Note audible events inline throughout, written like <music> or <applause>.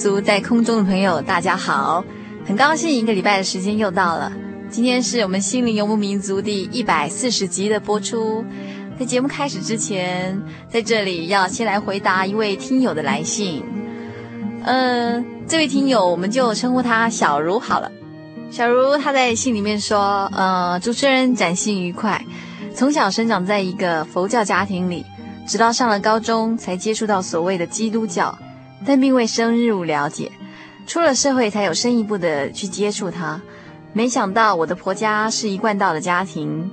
族在空中的朋友，大家好！很高兴一个礼拜的时间又到了。今天是我们心灵游牧民族第一百四十集的播出。在节目开始之前，在这里要先来回答一位听友的来信。嗯、这位听友我们就称呼他小茹好了。小茹他在信里面说：“呃，主持人展信愉快，从小生长在一个佛教家庭里，直到上了高中才接触到所谓的基督教。”但并未深入了解，出了社会才有深一步的去接触他。没想到我的婆家是一贯道的家庭，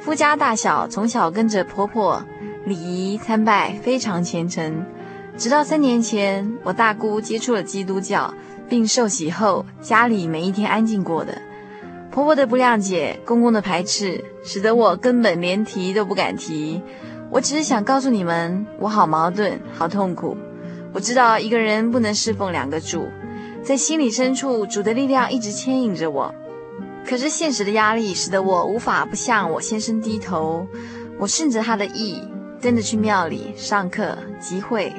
夫家大小从小跟着婆婆礼仪参拜，非常虔诚。直到三年前，我大姑接触了基督教，并受洗后，家里没一天安静过的。婆婆的不谅解，公公的排斥，使得我根本连提都不敢提。我只是想告诉你们，我好矛盾，好痛苦。我知道一个人不能侍奉两个主，在心里深处，主的力量一直牵引着我。可是现实的压力使得我无法不向我先生低头。我顺着他的意，跟着去庙里上课集会，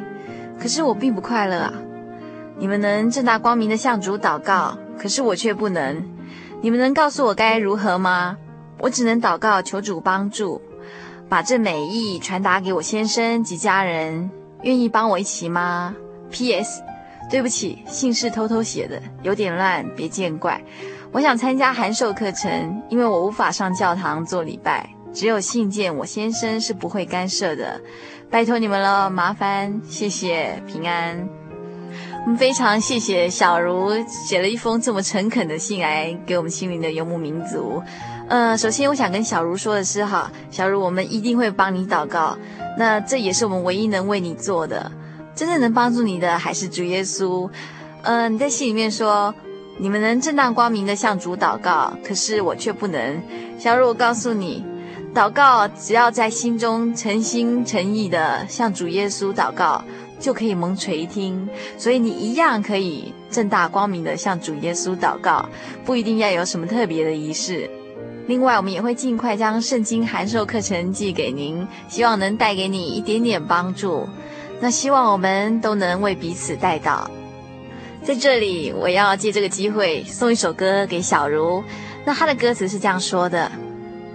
可是我并不快乐啊。你们能正大光明地向主祷告，可是我却不能。你们能告诉我该如何吗？我只能祷告求主帮助，把这美意传达给我先生及家人。愿意帮我一起吗？P.S. 对不起，信是偷偷写的，有点乱，别见怪。我想参加函授课程，因为我无法上教堂做礼拜，只有信件，我先生是不会干涉的。拜托你们了，麻烦，谢谢，平安。我们非常谢谢小茹写了一封这么诚恳的信来给我们心灵的游牧民族。呃，首先我想跟小茹说的是哈，小茹，我们一定会帮你祷告。那这也是我们唯一能为你做的，真正能帮助你的还是主耶稣。嗯、你在信里面说，你们能正大光明的向主祷告，可是我却不能。小茹，我告诉你，祷告只要在心中诚心诚意的向主耶稣祷告，就可以蒙垂听。所以你一样可以正大光明的向主耶稣祷告，不一定要有什么特别的仪式。另外，我们也会尽快将圣经函授课程寄给您，希望能带给你一点点帮助。那希望我们都能为彼此带到。在这里，我要借这个机会送一首歌给小茹。那他的歌词是这样说的：“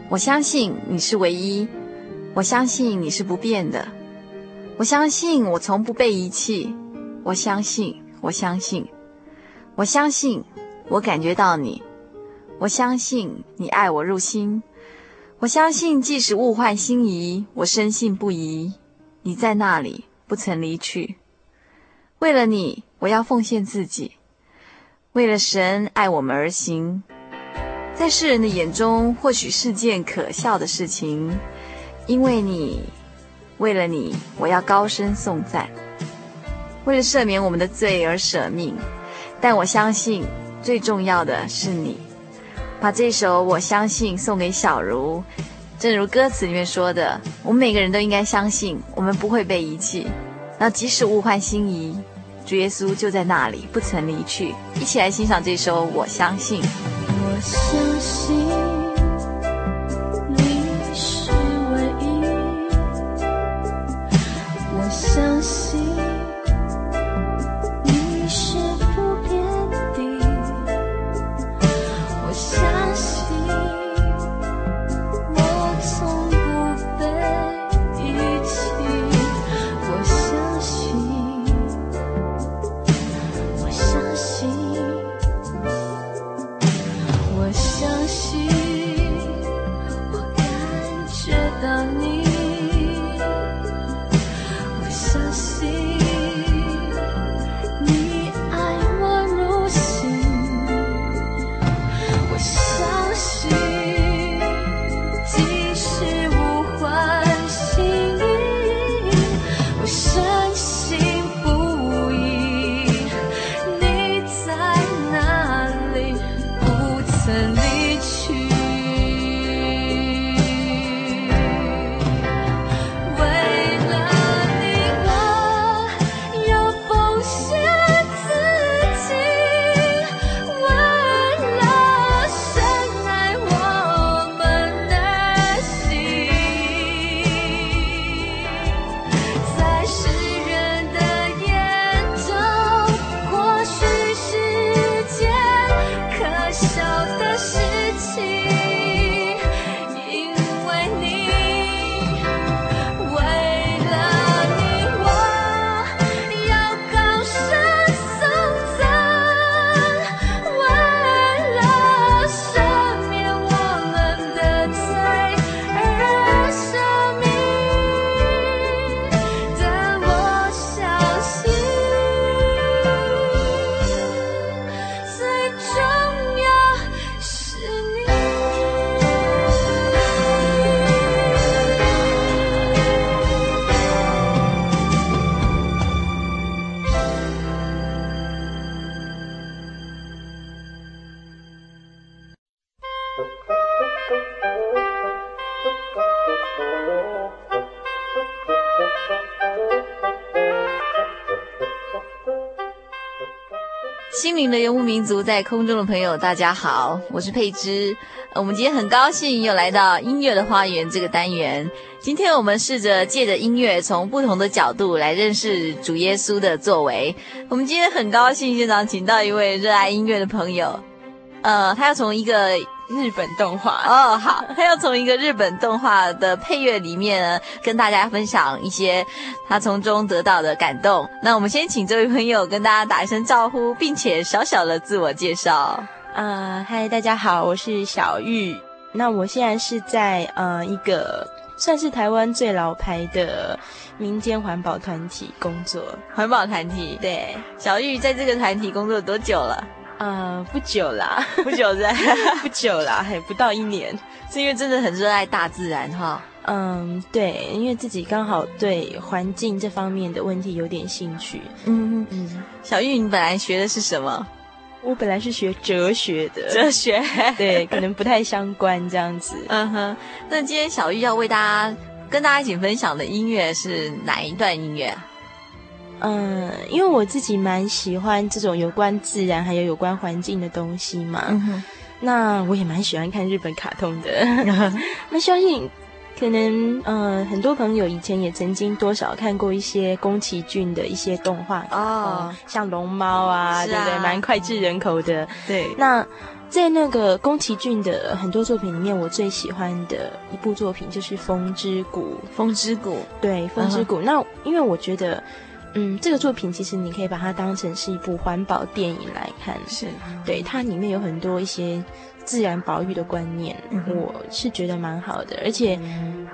我相信你是唯一，我相信你是不变的，我相信我从不被遗弃，我相信，我相信，我相信，我感觉到你。”我相信你爱我入心，我相信即使物换星移，我深信不疑，你在那里不曾离去。为了你，我要奉献自己，为了神爱我们而行。在世人的眼中，或许是件可笑的事情，因为你，为了你，我要高声颂赞。为了赦免我们的罪而舍命，但我相信最重要的是你。把这首《我相信》送给小茹。正如歌词里面说的，我们每个人都应该相信，我们不会被遗弃。那即使物换星移，主耶稣就在那里，不曾离去。一起来欣赏这首《我相信》。我相信。的游牧民族在空中的朋友，大家好，我是佩芝。我们今天很高兴又来到音乐的花园这个单元。今天我们试着借着音乐，从不同的角度来认识主耶稣的作为。我们今天很高兴现场请到一位热爱音乐的朋友，呃，他要从一个。日本动画哦，好，他要从一个日本动画的配乐里面呢，跟大家分享一些他从中得到的感动。那我们先请这位朋友跟大家打一声招呼，并且小小的自我介绍。呃，嗨，大家好，我是小玉。那我现在是在呃一个算是台湾最老牌的民间环保团体工作。环保团体，对，小玉在这个团体工作多久了？呃，不久啦，<laughs> 不久在，<laughs> 不久啦，还不到一年，是因为真的很热爱大自然哈。嗯，对，因为自己刚好对环境这方面的问题有点兴趣。嗯嗯，小玉，你本来学的是什么？我本来是学哲学的，哲学，<laughs> 对，可能不太相关这样子。嗯哼，那今天小玉要为大家跟大家一起分享的音乐是哪一段音乐？嗯，因为我自己蛮喜欢这种有关自然还有有关环境的东西嘛。那我也蛮喜欢看日本卡通的。<laughs> 那相信可能嗯很多朋友以前也曾经多少看过一些宫崎骏的一些动画哦，嗯、像龙猫啊，啊，对不对？蛮脍炙人口的。对。那在那个宫崎骏的很多作品里面，我最喜欢的一部作品就是《风之谷》。风之谷，对，《风之谷》。那因为我觉得。嗯，这个作品其实你可以把它当成是一部环保电影来看，是对，它里面有很多一些自然保育的观念，嗯、我是觉得蛮好的。而且，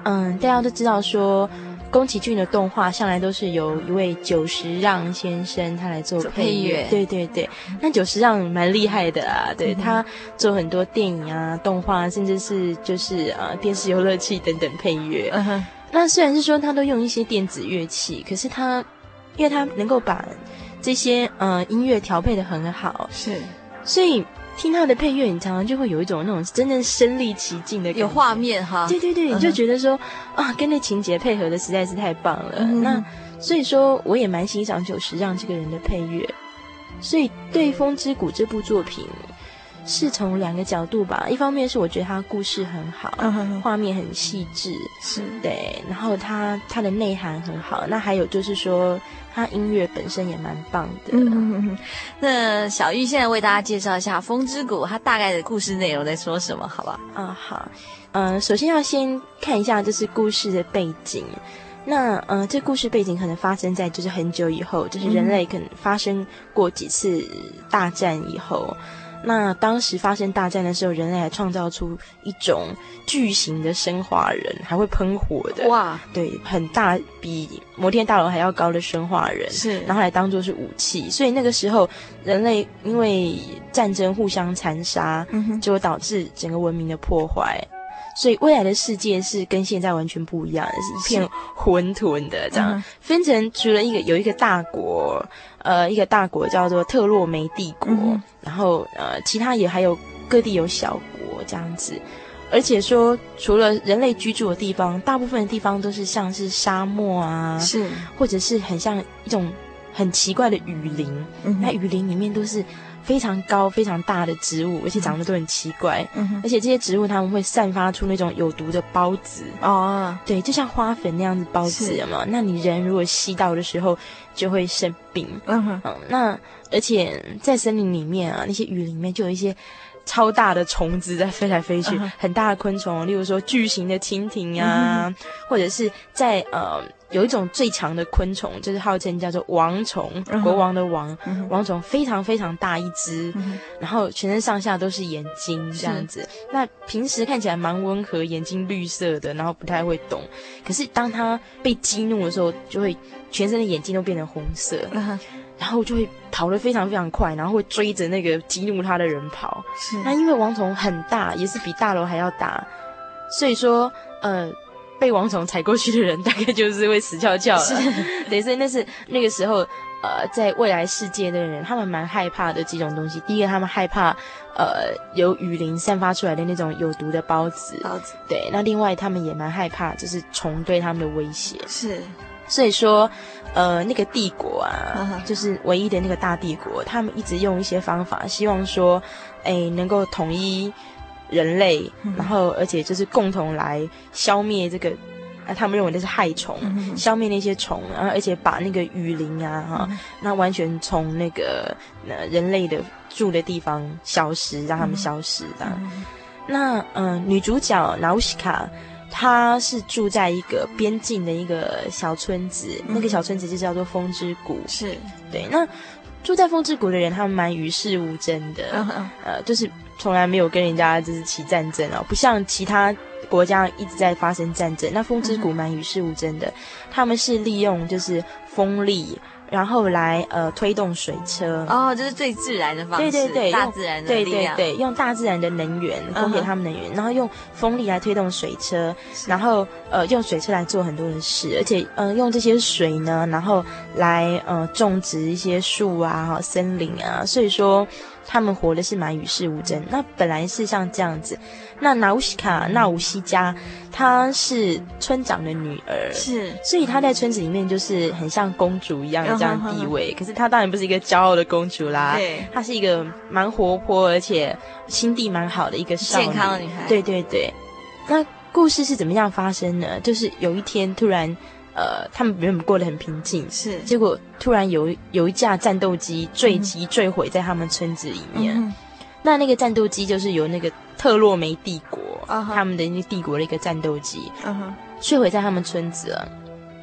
嗯，大家都知道说，宫崎骏的动画向来都是由一位久石让先生他来做配乐，对对对。那久石让蛮厉害的啊，对、嗯、他做很多电影啊、动画，甚至是就是呃电视游乐器等等配乐。嗯、那虽然是说他都用一些电子乐器，可是他。因为他能够把这些呃音乐调配的很好，是，所以听他的配乐，你常常就会有一种那种真正身临其境的感觉，有画面哈。对对对，你就觉得说、嗯、啊，跟那情节配合的实在是太棒了。嗯、那所以说，我也蛮欣赏久石让这个人的配乐。所以，对《风之谷》这部作品。是从两个角度吧，一方面是我觉得他故事很好，嗯、画面很细致，是对，然后他他的内涵很好，那还有就是说，他音乐本身也蛮棒的。那小玉现在为大家介绍一下《风之谷》，它大概的故事内容在说什么？好吧？啊、嗯，好，嗯、呃，首先要先看一下就是故事的背景，那嗯、呃，这故事背景可能发生在就是很久以后，就是人类可能发生过几次大战以后。那当时发生大战的时候，人类还创造出一种巨型的生化人，还会喷火的。哇，对，很大，比摩天大楼还要高的生化人，是，然后来当做是武器。所以那个时候，人类因为战争互相残杀，就会导致整个文明的破坏。所以未来的世界是跟现在完全不一样的，是一片混沌的，这样分成除了一个有一个大国。呃，一个大国叫做特洛梅帝国，嗯、然后呃，其他也还有各地有小国这样子，而且说除了人类居住的地方，大部分的地方都是像是沙漠啊，是，或者是很像一种很奇怪的雨林，嗯、那雨林里面都是。非常高、非常大的植物，而且长得都很奇怪。嗯，而且这些植物它们会散发出那种有毒的孢子。哦，对，就像花粉那样子孢子嘛。那你人如果吸到的时候，就会生病。嗯哼。嗯，那而且在森林里面啊，那些雨林里面就有一些超大的虫子在飞来飞去，嗯、很大的昆虫，例如说巨型的蜻蜓啊，嗯、或者是在呃。有一种最强的昆虫，就是号称叫做王虫，国王的王，王虫非常非常大一只，然后全身上下都是眼睛这样子。那平时看起来蛮温和，眼睛绿色的，然后不太会动。可是当它被激怒的时候，就会全身的眼睛都变成红色，然后就会跑得非常非常快，然后会追着那个激怒它的人跑。是。那因为王虫很大，也是比大楼还要大，所以说呃。被王虫踩过去的人，大概就是会死翘翘了。是，对，所以那是那个时候，呃，在未来世界的人，他们蛮害怕的几种东西。第一个，他们害怕，呃，有雨林散发出来的那种有毒的孢子。孢子。对，那另外他们也蛮害怕，就是虫对他们的威胁。是。所以说，呃，那个帝国啊，uh huh. 就是唯一的那个大帝国，他们一直用一些方法，希望说，哎，能够统一。人类，然后而且就是共同来消灭这个，啊，他们认为那是害虫，嗯、消灭那些虫，然后而且把那个雨林啊，哈、嗯，那完全从那个呃人类的住的地方消失，让他们消失的。嗯、那嗯、呃，女主角娜乌西卡，她是住在一个边境的一个小村子，嗯、那个小村子就叫做风之谷，是。对。那住在风之谷的人，他们蛮与世无争的，呃，就是。从来没有跟人家就是起战争哦，不像其他国家一直在发生战争。那风之谷蛮与世无争的，嗯、他们是利用就是风力。然后来呃推动水车哦，这是最自然的方式，对对对，大自然的力量，对对对，用大自然的能源供给他们能源，uh huh. 然后用风力来推动水车，然后呃用水车来做很多的事，而且嗯、呃、用这些水呢，然后来呃种植一些树啊、森林啊，所以说他们活的是蛮与世无争。那本来是像这样子。那纳乌西卡纳乌西加，她是村长的女儿，是，所以她在村子里面就是很像公主一样的这样地位。可是她当然不是一个骄傲的公主啦，对，她是一个蛮活泼而且心地蛮好的一个少女，健康的女孩。对对对。那故事是怎么样发生呢？就是有一天突然，呃，他们原本过得很平静，是，结果突然有有一架战斗机坠机坠毁在他们村子里面。嗯那那个战斗机就是由那个特洛梅帝国，uh huh. 他们的那个帝国的一个战斗机，坠毁、uh huh. 在他们村子了。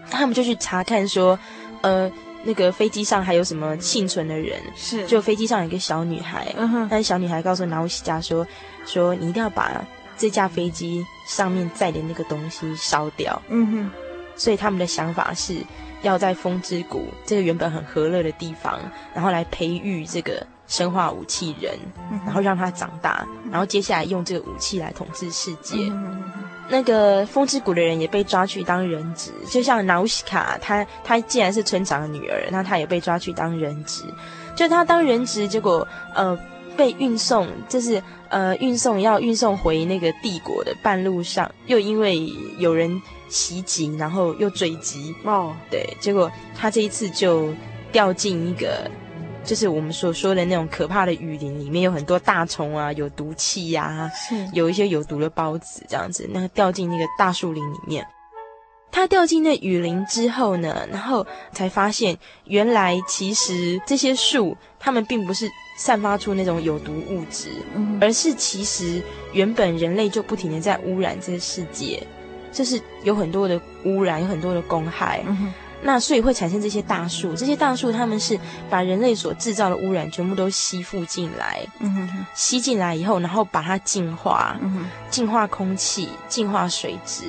他们就去查看说，呃，那个飞机上还有什么幸存的人？是，就飞机上有一个小女孩，uh huh. 但是小女孩告诉拿乌西加说，说你一定要把这架飞机上面载的那个东西烧掉。嗯哼、uh，huh. 所以他们的想法是要在风之谷这个原本很和乐的地方，然后来培育这个。生化武器人，然后让他长大，然后接下来用这个武器来统治世界。那个风之谷的人也被抓去当人质，就像娜乌西卡，她她既然是村长的女儿，那她也被抓去当人质。就她当人质，结果呃被运送，就是呃运送要运送回那个帝国的半路上，又因为有人袭击，然后又追击哦，对，结果她这一次就掉进一个。就是我们所说的那种可怕的雨林，里面有很多大虫啊，有毒气呀、啊，是有一些有毒的孢子这样子。那个掉进那个大树林里面，他掉进那雨林之后呢，然后才发现，原来其实这些树，它们并不是散发出那种有毒物质，嗯、而是其实原本人类就不停的在污染这个世界，就是有很多的污染，有很多的公害。嗯那所以会产生这些大树，这些大树他们是把人类所制造的污染全部都吸附进来，嗯哼哼，吸进来以后，然后把它净化，净化空气，净化水质，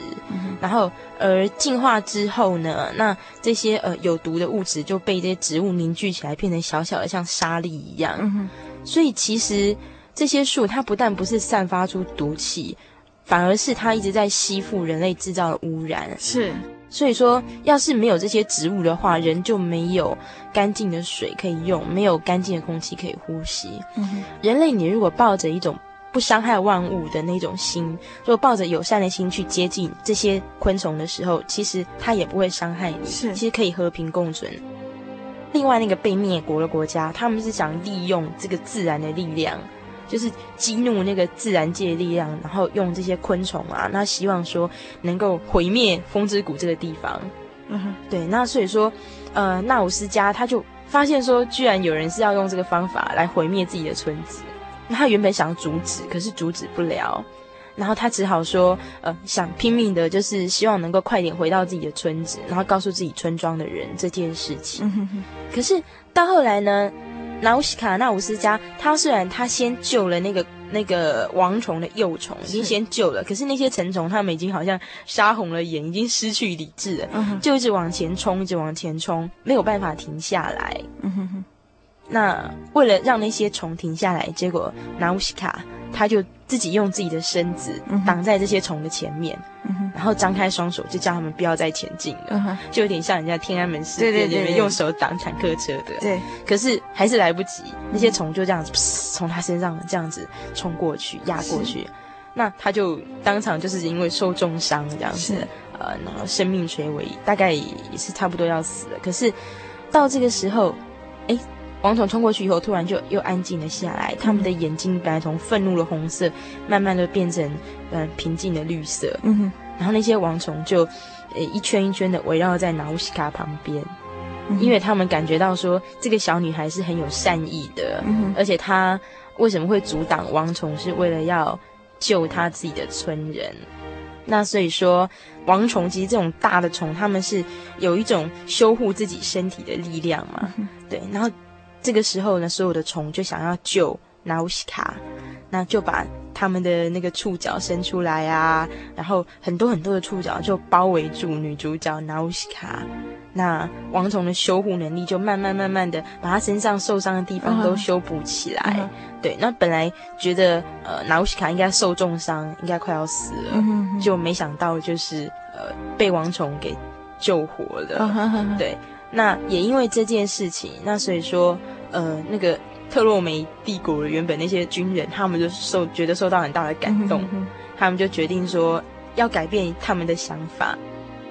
然后而净化之后呢，那这些呃有毒的物质就被这些植物凝聚起来，变成小小的像沙粒一样，所以其实这些树它不但不是散发出毒气，反而是它一直在吸附人类制造的污染，是。所以说，要是没有这些植物的话，人就没有干净的水可以用，没有干净的空气可以呼吸。嗯，人类，你如果抱着一种不伤害万物的那种心，如果抱着友善的心去接近这些昆虫的时候，其实它也不会伤害你，是，其实可以和平共存。另外，那个被灭国的国家，他们是想利用这个自然的力量。就是激怒那个自然界力量，然后用这些昆虫啊，那希望说能够毁灭风之谷这个地方。嗯哼，对，那所以说，呃，纳乌斯加他就发现说，居然有人是要用这个方法来毁灭自己的村子。那他原本想阻止，可是阻止不了，然后他只好说，呃，想拼命的，就是希望能够快点回到自己的村子，然后告诉自己村庄的人这件事情。嗯哼哼，可是到后来呢？纳乌西卡纳乌斯加，他虽然他先救了那个那个王虫的幼虫，已经先救了，可是那些成虫他们已经好像杀红了眼，已经失去理智了，嗯、就一直往前冲，一直往前冲，没有办法停下来。嗯、哼哼那为了让那些虫停下来，结果拿乌西卡他就。自己用自己的身子挡在这些虫的前面，嗯、然后张开双手就叫他们不要再前进了，嗯、就有点像人家天安门事件里面用手挡坦克车的。对，可是还是来不及，那些虫就这样子从他身上这样子冲过去，压过去，那他就当场就是因为受重伤这样子，呃，然后生命垂危，大概也是差不多要死了。可是到这个时候，哎。王虫冲过去以后，突然就又安静了下来。他们的眼睛本来从愤怒的红色，慢慢的变成嗯、呃、平静的绿色。嗯哼。然后那些王虫就呃一圈一圈的围绕在纳乌西卡旁边，嗯、因为他们感觉到说这个小女孩是很有善意的，嗯。而且她为什么会阻挡王虫，是为了要救她自己的村人。那所以说，王虫其实这种大的虫，他们是有一种修护自己身体的力量嘛。嗯、对，然后。这个时候呢，所有的虫就想要救纳乌西卡，那就把他们的那个触角伸出来啊，然后很多很多的触角就包围住女主角纳乌西卡。那王虫的修护能力就慢慢慢慢的把他身上受伤的地方都修补起来。Uh huh. 对，那本来觉得呃纳乌西卡应该受重伤，应该快要死了，uh huh. 就没想到就是呃被王虫给救活了。Uh huh. 对。那也因为这件事情，那所以说，呃，那个特洛梅帝国的原本那些军人，他们就受觉得受到很大的感动，嗯、哼哼他们就决定说要改变他们的想法，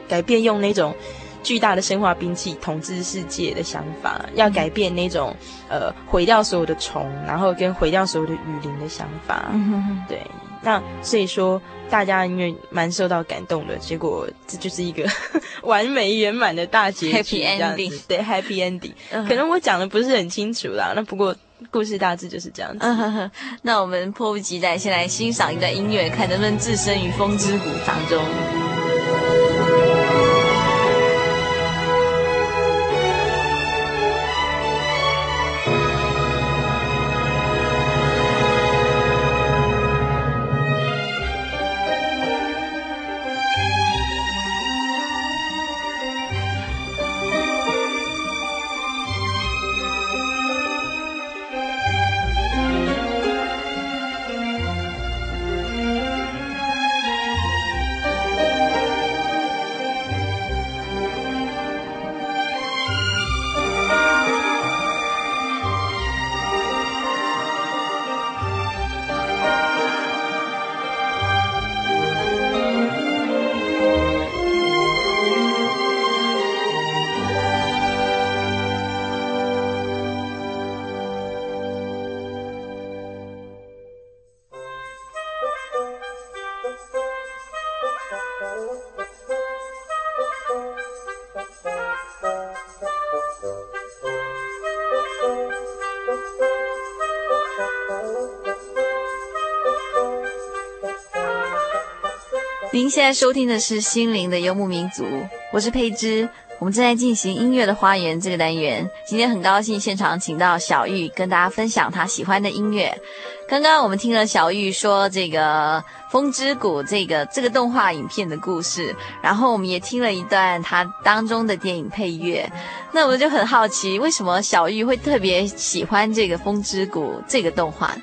改变用那种巨大的生化兵器统治世界的想法，要改变那种呃毁掉所有的虫，然后跟毁掉所有的雨林的想法，嗯、哼哼对。那所以说，大家因为蛮受到感动的，结果这就是一个 <laughs> 完美圆满的大结局，这样子。Happy ending. 对，Happy Ending。Uh. 可能我讲的不是很清楚啦，那不过故事大致就是这样子。Uh. 那我们迫不及待先来欣赏一段音乐，看能不能置身于风之谷当中。在收听的是《心灵的游牧民族》，我是佩芝。我们正在进行音乐的花园这个单元。今天很高兴现场请到小玉跟大家分享她喜欢的音乐。刚刚我们听了小玉说这个《风之谷》这个这个动画影片的故事，然后我们也听了一段它当中的电影配乐。那我们就很好奇，为什么小玉会特别喜欢这个《风之谷》这个动画？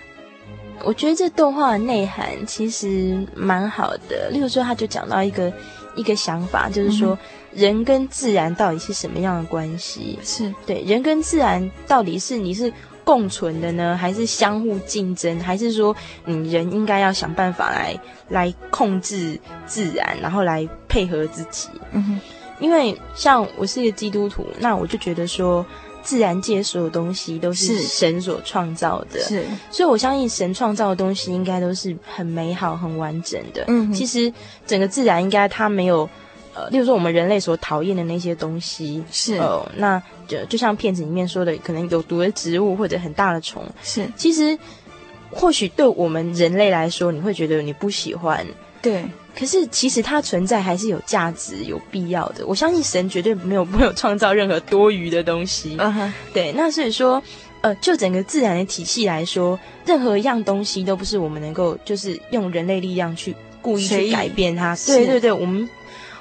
我觉得这动画的内涵其实蛮好的。例如说，他就讲到一个一个想法，就是说。嗯人跟自然到底是什么样的关系？是对人跟自然到底是你是共存的呢，还是相互竞争？还是说你人应该要想办法来来控制自然，然后来配合自己？嗯哼，因为像我是一个基督徒，那我就觉得说，自然界所有东西都是神所创造的，是，所以我相信神创造的东西应该都是很美好、很完整的。嗯，其实整个自然应该它没有。呃，例如说我们人类所讨厌的那些东西，是呃，那就就像片子里面说的，可能有毒的植物或者很大的虫，是。其实或许对我们人类来说，你会觉得你不喜欢，对。可是其实它存在还是有价值、有必要的。我相信神绝对没有没有创造任何多余的东西。嗯哼，对。那所以说，呃，就整个自然的体系来说，任何一样东西都不是我们能够就是用人类力量去故意去改变它。对对对，我们。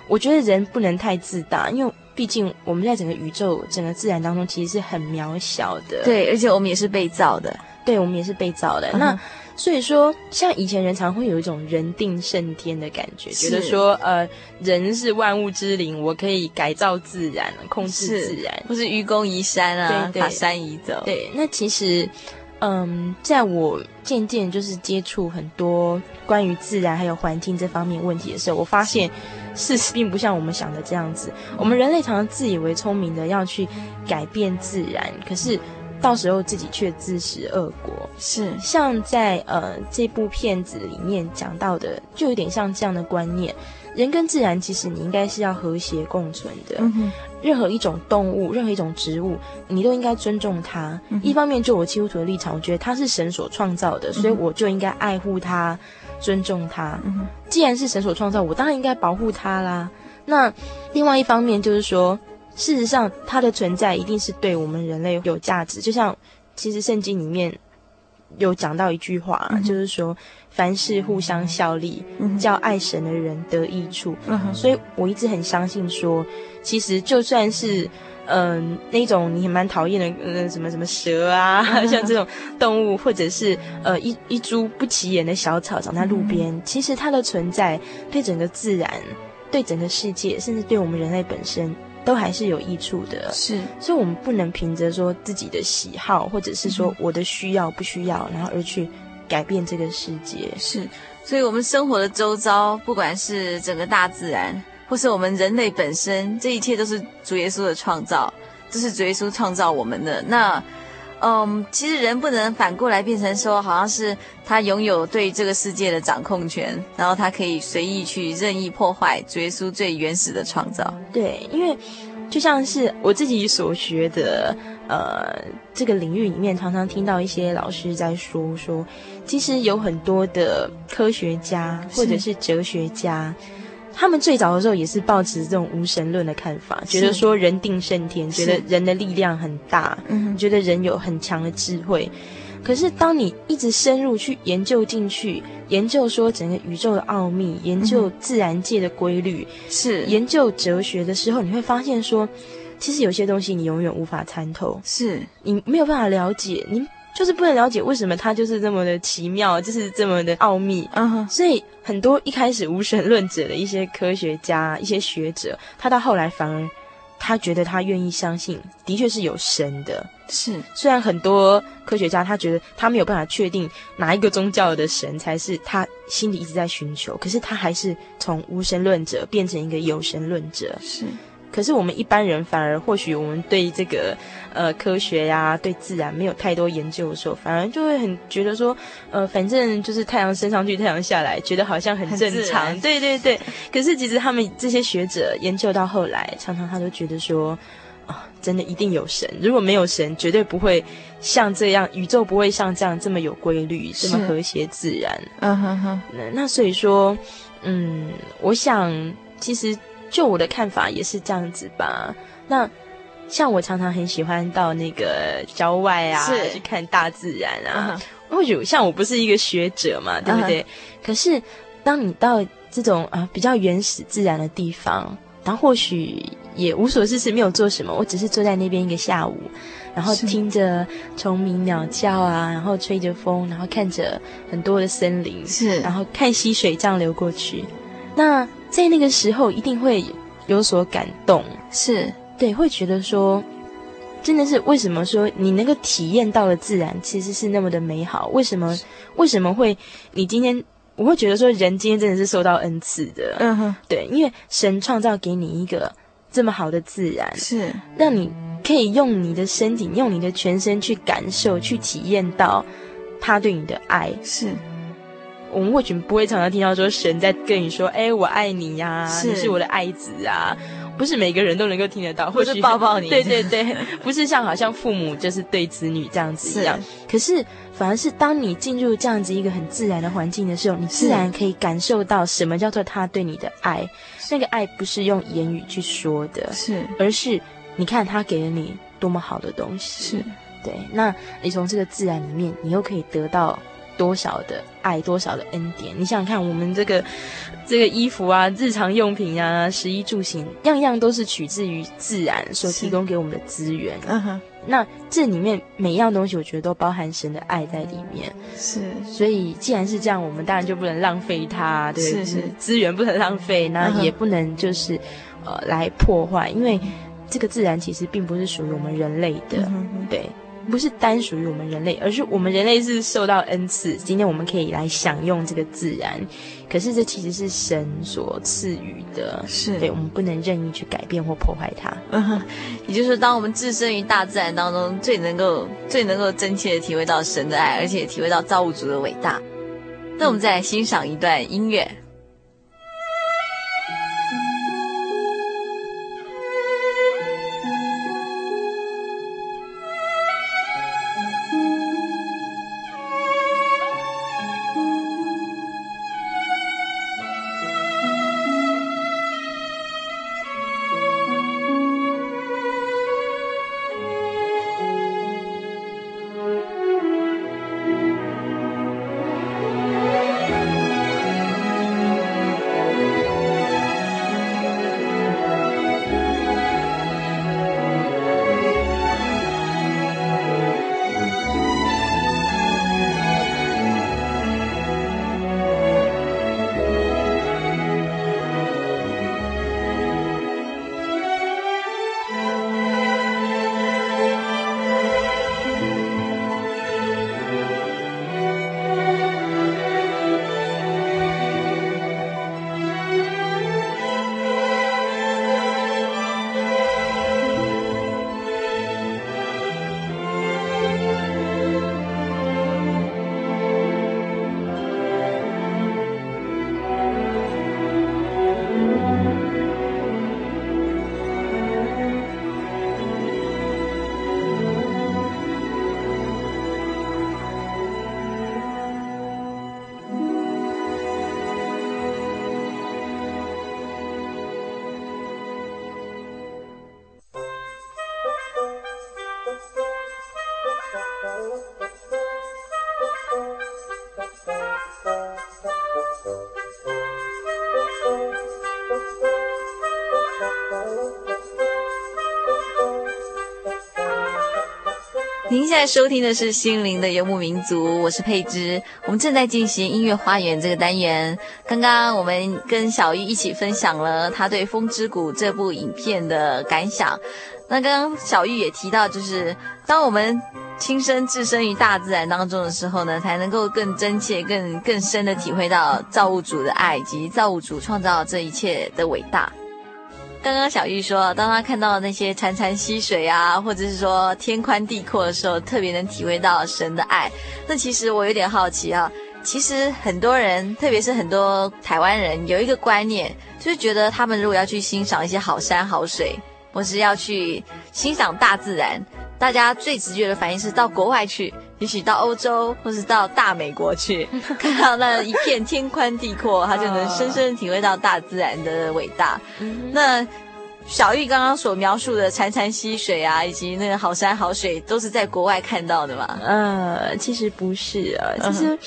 我觉得人不能太自大，因为毕竟我们在整个宇宙、整个自然当中，其实是很渺小的。对，而且我们也是被造的。对，我们也是被造的。Uh. 那所以说，像以前人常会有一种人定胜天的感觉，是觉得说，呃，人是万物之灵，我可以改造自然、控制自然，或是愚公移山啊，对对把山移走。对，那其实。嗯，在我渐渐就是接触很多关于自然还有环境这方面问题的时候，我发现事实并不像我们想的这样子。我们人类常常自以为聪明的要去改变自然，可是到时候自己却自食恶果。是像在呃这部片子里面讲到的，就有点像这样的观念。人跟自然其实你应该是要和谐共存的。嗯，任何一种动物，任何一种植物，你都应该尊重它。嗯，一方面，就我基督徒的立场，我觉得它是神所创造的，所以我就应该爱护它，尊重它。嗯，既然是神所创造，我当然应该保护它啦。那另外一方面就是说，事实上它的存在一定是对我们人类有价值。就像其实圣经里面有讲到一句话，嗯，就是说。凡事互相效力，叫爱神的人得益处。嗯、所以我一直很相信说，其实就算是嗯、呃、那种你蛮讨厌的呃什么什么蛇啊，<laughs> 像这种动物，或者是呃一一株不起眼的小草长在路边，嗯、其实它的存在对整个自然、对整个世界，甚至对我们人类本身，都还是有益处的。是，所以我们不能凭着说自己的喜好，或者是说我的需要不需要，然后而去。改变这个世界是，所以我们生活的周遭，不管是整个大自然，或是我们人类本身，这一切都是主耶稣的创造，这是主耶稣创造我们的。那，嗯，其实人不能反过来变成说，好像是他拥有对这个世界的掌控权，然后他可以随意去任意破坏主耶稣最原始的创造。对，因为就像是我自己所学的。呃，这个领域里面常常听到一些老师在说说，其实有很多的科学家或者是哲学家，是他们最早的时候也是抱持这种无神论的看法，觉得说人定胜天，觉得人的力量很大，嗯，觉得人有很强的智慧。可是当你一直深入去研究进去，研究说整个宇宙的奥秘，研究自然界的规律，是。研究哲学的时候，你会发现说。其实有些东西你永远无法参透，是。你没有办法了解，你就是不能了解为什么它就是这么的奇妙，就是这么的奥秘。嗯哼，所以很多一开始无神论者的一些科学家、一些学者，他到后来反而他觉得他愿意相信，的确是有神的。是，虽然很多科学家他觉得他没有办法确定哪一个宗教的神才是他心里一直在寻求，可是他还是从无神论者变成一个有神论者。是。可是我们一般人反而或许我们对这个呃科学呀、啊、对自然没有太多研究的时候，反而就会很觉得说，呃，反正就是太阳升上去，太阳下来，觉得好像很正常。对对对。可是其实他们这些学者研究到后来，常常他都觉得说，啊、呃，真的一定有神。如果没有神，绝对不会像这样，宇宙不会像这样这么有规律，这么和谐自然。嗯哼哼。那那所以说。嗯，我想其实就我的看法也是这样子吧。那像我常常很喜欢到那个郊外啊，去看大自然啊。或许像我不是一个学者嘛，对不对？嗯、可是当你到这种啊比较原始自然的地方，然后或许也无所事事，没有做什么，我只是坐在那边一个下午，然后听着虫鸣鸟叫啊，然后吹着风，然后看着很多的森林，是，然后看溪水这样流过去。那在那个时候一定会有所感动，是对，会觉得说。真的是为什么说你能够体验到的自然其实是那么的美好？为什么为什么会你今天我会觉得说人今天真的是受到恩赐的？嗯哼，对，因为神创造给你一个这么好的自然，是让你可以用你的身体、用你的全身去感受、去体验到他对你的爱。是，我们或许不会常常听到说神在跟你说：“哎，我爱你呀，你是我的爱子啊。”不是每个人都能够听得到，或者抱抱你。对对对，<laughs> 不是像好像父母就是对子女这样子一样。是。可是反而是当你进入这样子一个很自然的环境的时候，你自然可以感受到什么叫做他对你的爱。那个爱不是用言语去说的，是，而是你看他给了你多么好的东西。是。对，那你从这个自然里面，你又可以得到。多少的爱，多少的恩典？你想想看，我们这个这个衣服啊，日常用品啊，食衣住行，样样都是取自于自然所提供给我们的资源。嗯哼，那这里面每一样东西，我觉得都包含神的爱在里面。是，所以既然是这样，我们当然就不能浪费它，对，是是，资源不能浪费，那也不能就是呃来破坏，因为这个自然其实并不是属于我们人类的，嗯、对。不是单属于我们人类，而是我们人类是受到恩赐。今天我们可以来享用这个自然，可是这其实是神所赐予的，是对，我们不能任意去改变或破坏它。嗯，也就是说，当我们置身于大自然当中，最能够最能够真切的体会到神的爱，而且体会到造物主的伟大。那我们再来欣赏一段音乐。现在收听的是《心灵的游牧民族》，我是佩芝。我们正在进行音乐花园这个单元。刚刚我们跟小玉一起分享了他对《风之谷》这部影片的感想。那刚刚小玉也提到，就是当我们亲身置身于大自然当中的时候呢，才能够更真切、更更深的体会到造物主的爱及造物主创造这一切的伟大。刚刚小玉说，当她看到那些潺潺溪水啊，或者是说天宽地阔的时候，特别能体会到神的爱。那其实我有点好奇啊，其实很多人，特别是很多台湾人，有一个观念，就是觉得他们如果要去欣赏一些好山好水，或是要去欣赏大自然，大家最直觉的反应是到国外去，也许到欧洲或是到大美国去，<laughs> 看到那一片天宽地阔，他就能深深体会到大自然的伟大。那小玉刚刚所描述的潺潺溪水啊，以及那个好山好水，都是在国外看到的吗？呃，其实不是啊，其实。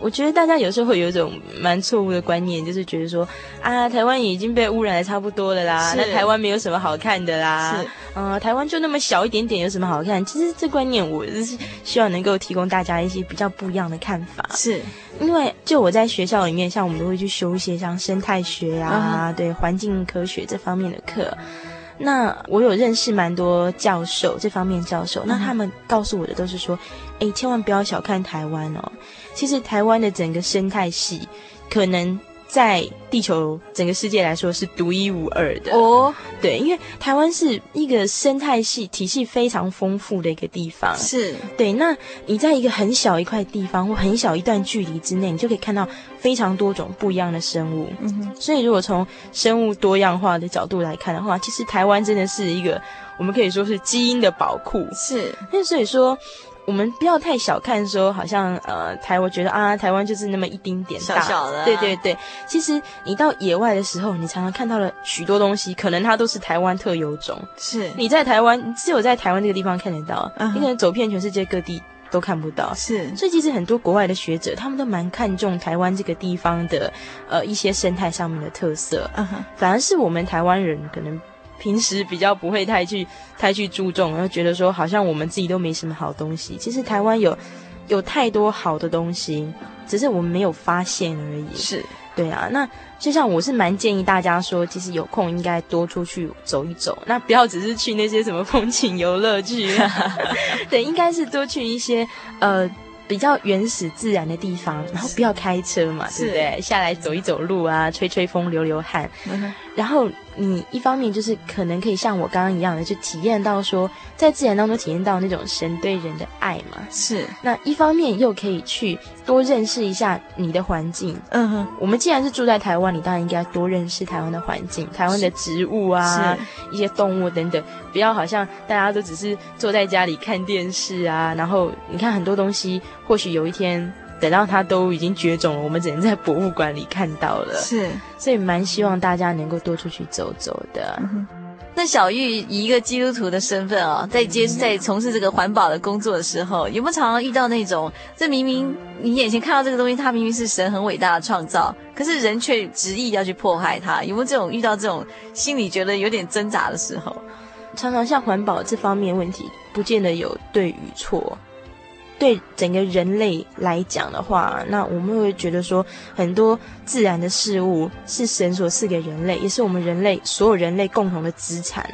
我觉得大家有时候会有一种蛮错误的观念，就是觉得说啊，台湾已经被污染的差不多了啦，那台湾没有什么好看的啦，是，嗯、呃，台湾就那么小一点点，有什么好看？其实这观念我是希望能够提供大家一些比较不一样的看法，是因为就我在学校里面，像我们都会去修一些像生态学啊，uh -huh. 对环境科学这方面的课。那我有认识蛮多教授，这方面教授，那他们告诉我的都是说，哎，千万不要小看台湾哦。其实台湾的整个生态系，可能在地球整个世界来说是独一无二的哦。对，因为台湾是一个生态系体系非常丰富的一个地方。是对。那你在一个很小一块地方或很小一段距离之内，你就可以看到非常多种不一样的生物。嗯哼。所以如果从生物多样化的角度来看的话，其实台湾真的是一个我们可以说是基因的宝库。是。那所以说。我们不要太小看说，好像呃台，我觉得啊，台湾就是那么一丁点大，小小的啊。对对对，其实你到野外的时候，你常常看到了许多东西，可能它都是台湾特有种。是你在台湾，只有在台湾这个地方看得到，你可能走遍全世界各地都看不到。是，所以其实很多国外的学者，他们都蛮看重台湾这个地方的呃一些生态上面的特色。反而是我们台湾人可能。平时比较不会太去太去注重，然后觉得说好像我们自己都没什么好东西。其实台湾有有太多好的东西，只是我们没有发现而已。是，对啊。那就像我是蛮建议大家说，其实有空应该多出去走一走，那不要只是去那些什么风景游乐区。<laughs> 对，应该是多去一些呃。比较原始自然的地方，然后不要开车嘛，对不对？下来走一走路啊，吹吹风，流流汗。嗯、然后你一方面就是可能可以像我刚刚一样的，就体验到说，在自然当中体验到那种神对人的爱嘛。是。那一方面又可以去多认识一下你的环境。嗯哼。我们既然是住在台湾，你当然应该多认识台湾的环境，台湾的植物啊，一些动物等等。不要好像大家都只是坐在家里看电视啊，然后你看很多东西。或许有一天，等到它都已经绝种了，我们只能在博物馆里看到了。是，所以蛮希望大家能够多出去走走的。嗯、那小玉以一个基督徒的身份啊、哦，在接在从事这个环保的工作的时候，有没有常常遇到那种，这明明你眼前看到这个东西，它明明是神很伟大的创造，可是人却执意要去迫害它？有没有这种遇到这种心里觉得有点挣扎的时候？常常像环保这方面问题，不见得有对与错。对整个人类来讲的话，那我们会觉得说，很多自然的事物是神所赐给人类，也是我们人类所有人类共同的资产，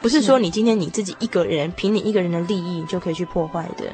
不是说你今天你自己一个人凭你一个人的利益就可以去破坏的。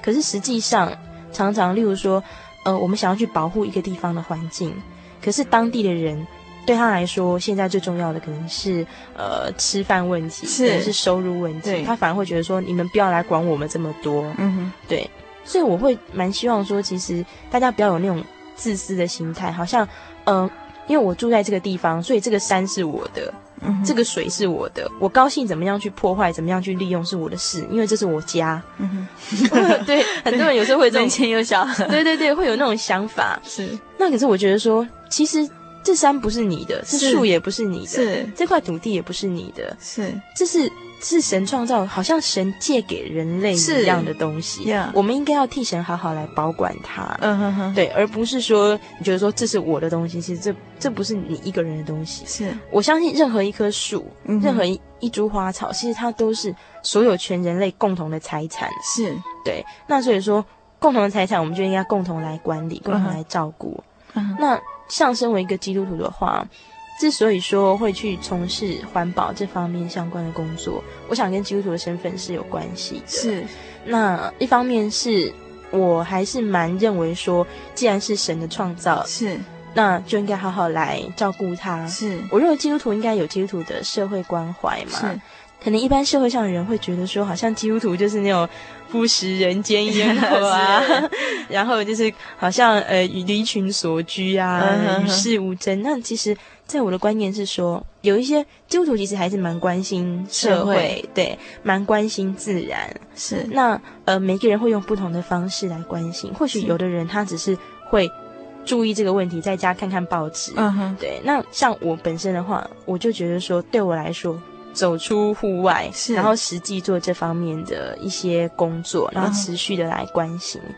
可是实际上，常常例如说，呃，我们想要去保护一个地方的环境，可是当地的人对他来说，现在最重要的可能是呃吃饭问题，是可能是收入问题，他反而会觉得说，你们不要来管我们这么多。嗯哼，对。所以我会蛮希望说，其实大家不要有那种自私的心态，好像，嗯、呃，因为我住在这个地方，所以这个山是我的，嗯，这个水是我的，我高兴怎么样去破坏，怎么样去利用是我的事，因为这是我家。嗯哼，<laughs> 对，很多人有时候会这种人前有小，对对对，会有那种想法。是，那可是我觉得说，其实这山不是你的，这树也不是你的，是这块土地也不是你的，是，这是。是神创造，好像神借给人类一样的东西。Yeah. 我们应该要替神好好来保管它。嗯哼哼，对，而不是说你觉得说这是我的东西，其实这这不是你一个人的东西。是，我相信任何一棵树，嗯、任何一一株花草，其实它都是所有全人类共同的财产。是，对。那所以说，共同的财产，我们就应该共同来管理，共同来照顾。嗯、那像身为一个基督徒的话。之所以说会去从事环保这方面相关的工作，我想跟基督徒的身份是有关系的。是，那一方面是我还是蛮认为说，既然是神的创造，是，那就应该好好来照顾他。是，我认为基督徒应该有基督徒的社会关怀嘛。是，可能一般社会上的人会觉得说，好像基督徒就是那种不食人间烟火啊，<laughs> 然后就是好像呃离群所居啊，与世无争。那其实，在我的观念是说，有一些基督徒其实还是蛮关心社会，会对，蛮关心自然。是那呃，每个人会用不同的方式来关心。或许有的人他只是会注意这个问题，在家看看报纸。嗯哼，对。那像我本身的话，我就觉得说，对我来说。走出户外，是然后实际做这方面的一些工作，然后持续的来关心。嗯、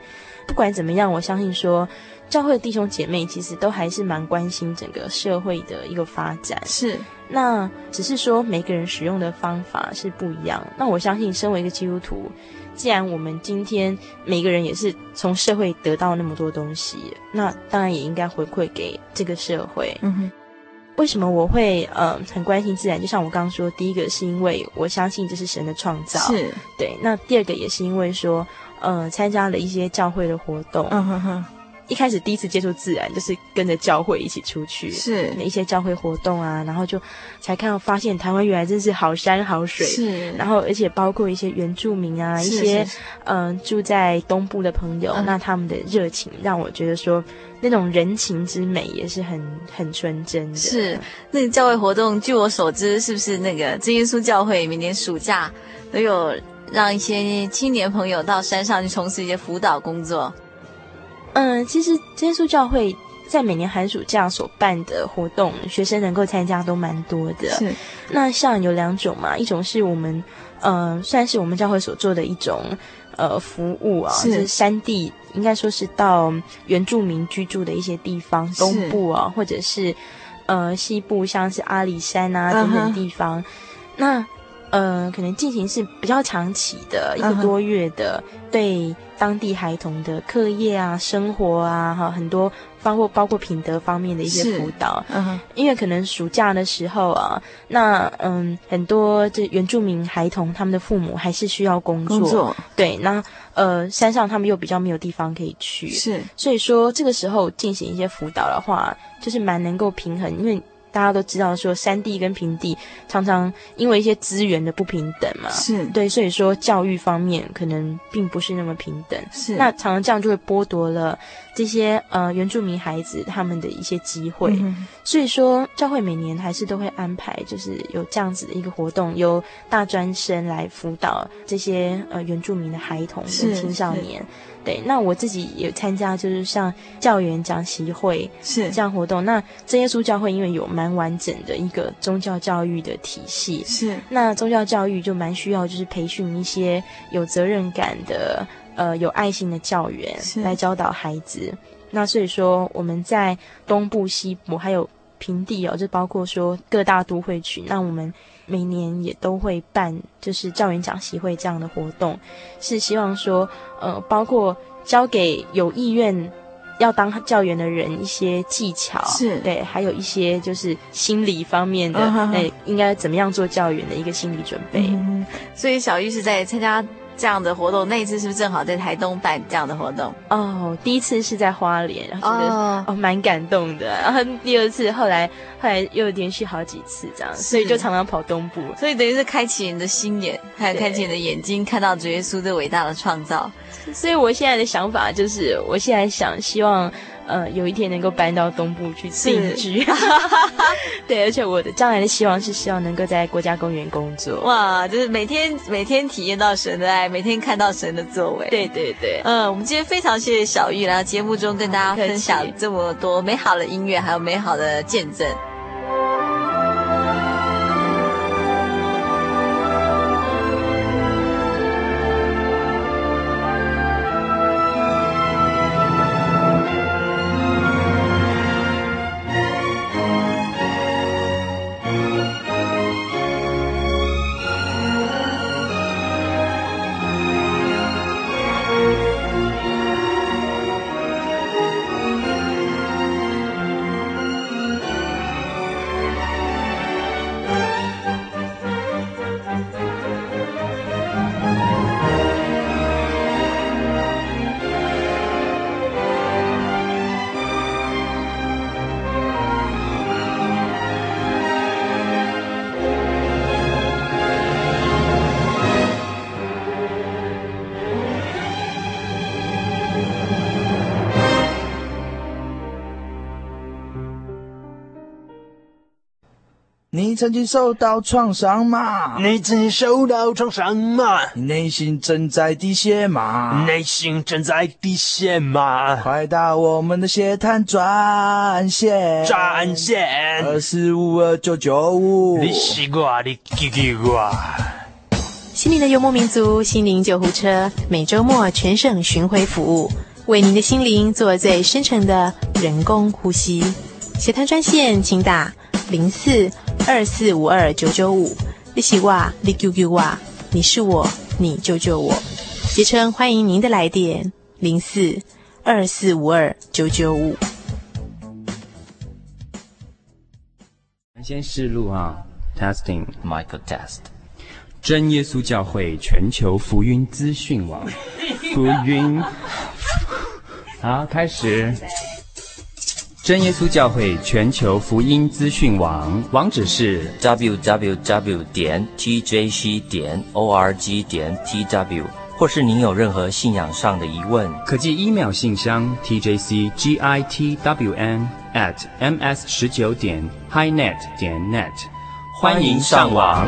不管怎么样，我相信说，教会的弟兄姐妹其实都还是蛮关心整个社会的一个发展。是，那只是说每个人使用的方法是不一样。那我相信，身为一个基督徒，既然我们今天每个人也是从社会得到那么多东西，那当然也应该回馈给这个社会。嗯哼。为什么我会呃很关心自然？就像我刚刚说，第一个是因为我相信这是神的创造，是对。那第二个也是因为说，呃，参加了一些教会的活动。嗯哼哼。一开始第一次接触自然，就是跟着教会一起出去，是一些教会活动啊，然后就才看到发现台湾原来真是好山好水，是。然后而且包括一些原住民啊，一些嗯、呃、住在东部的朋友，嗯、那他们的热情让我觉得说那种人情之美也是很很纯真的。是那个教会活动，据我所知，是不是那个真耶稣教会每年暑假都有让一些青年朋友到山上去从事一些辅导工作？嗯，其实真耶稣教会在每年寒暑假所办的活动，学生能够参加都蛮多的。是，那像有两种嘛，一种是我们，呃，算是我们教会所做的一种，呃，服务啊，是，就是山地，应该说是到原住民居住的一些地方，东部啊，或者是呃西部，像是阿里山啊等等地方，uh-huh. 那。呃，可能进行是比较长期的，一个多月的，对当地孩童的课业啊、生活啊，哈，很多包括包括品德方面的一些辅导。嗯哼，因为可能暑假的时候啊，那嗯，很多这原住民孩童他们的父母还是需要工作，工作对，那呃，山上他们又比较没有地方可以去，是，所以说这个时候进行一些辅导的话，就是蛮能够平衡，因为。大家都知道，说山地跟平地常常因为一些资源的不平等嘛，是对，所以说教育方面可能并不是那么平等。是，那常常这样就会剥夺了这些呃原住民孩子他们的一些机会。嗯。所以说，教会每年还是都会安排，就是有这样子的一个活动，由大专生来辅导这些呃原住民的孩童跟青少年。对，那我自己也参加，就是像教员讲习会是这样活动。那真耶稣教会因为有蛮完整的一个宗教教育的体系，是那宗教教育就蛮需要，就是培训一些有责任感的、呃有爱心的教员来教导孩子。那所以说我们在东部、西部还有平地哦，就包括说各大都会区，那我们。每年也都会办，就是教员讲习会这样的活动，是希望说，呃，包括教给有意愿要当教员的人一些技巧，是对，还有一些就是心理方面的，哎，应该怎么样做教员的一个心理准备。嗯，所以小玉是在参加。这样的活动，那一次是不是正好在台东办这样的活动？哦，第一次是在花莲，然后觉得哦，哦蛮感动的。然后第二次，后来后来又连续好几次这样，所以就常常跑东部。所以等于是开启你的心眼，还有开启你的眼睛，看到主耶稣这伟大的创造。所以我现在的想法就是，我现在想希望。呃，有一天能够搬到东部去定居，<laughs> 对，而且我的将来的希望是希望能够在国家公园工作。哇，就是每天每天体验到神的爱，每天看到神的作为。对对对，嗯，我们今天非常谢谢小玉来到节目中跟大家分享这么多美好的音乐，还有美好的见证。曾经受到创伤吗？你曾经受到创伤吗？你内心正在滴血吗？内心正在滴血吗？快打我们的血滩专线，专线二四五二九九五。你西瓜，你给给我。心灵的游牧民族，心灵救护车，每周末全省巡回服务，为您的心灵做最深层的人工呼吸。血滩专线，请打零四二四五二九九五。你是我，你救救我，你是我，你救救我。捷诚欢迎您的来电，零四二四五二九九五。先试录啊，testing Michael test。真耶稣教会全球福音资讯网，福音，好，开始。真耶稣教会全球福音资讯网网址是 www 点 tjc 点 org 点 tw，或是您有任何信仰上的疑问，可寄 email 信箱 tjcgitwn at ms 十九点 highnet 点 net，欢迎上网。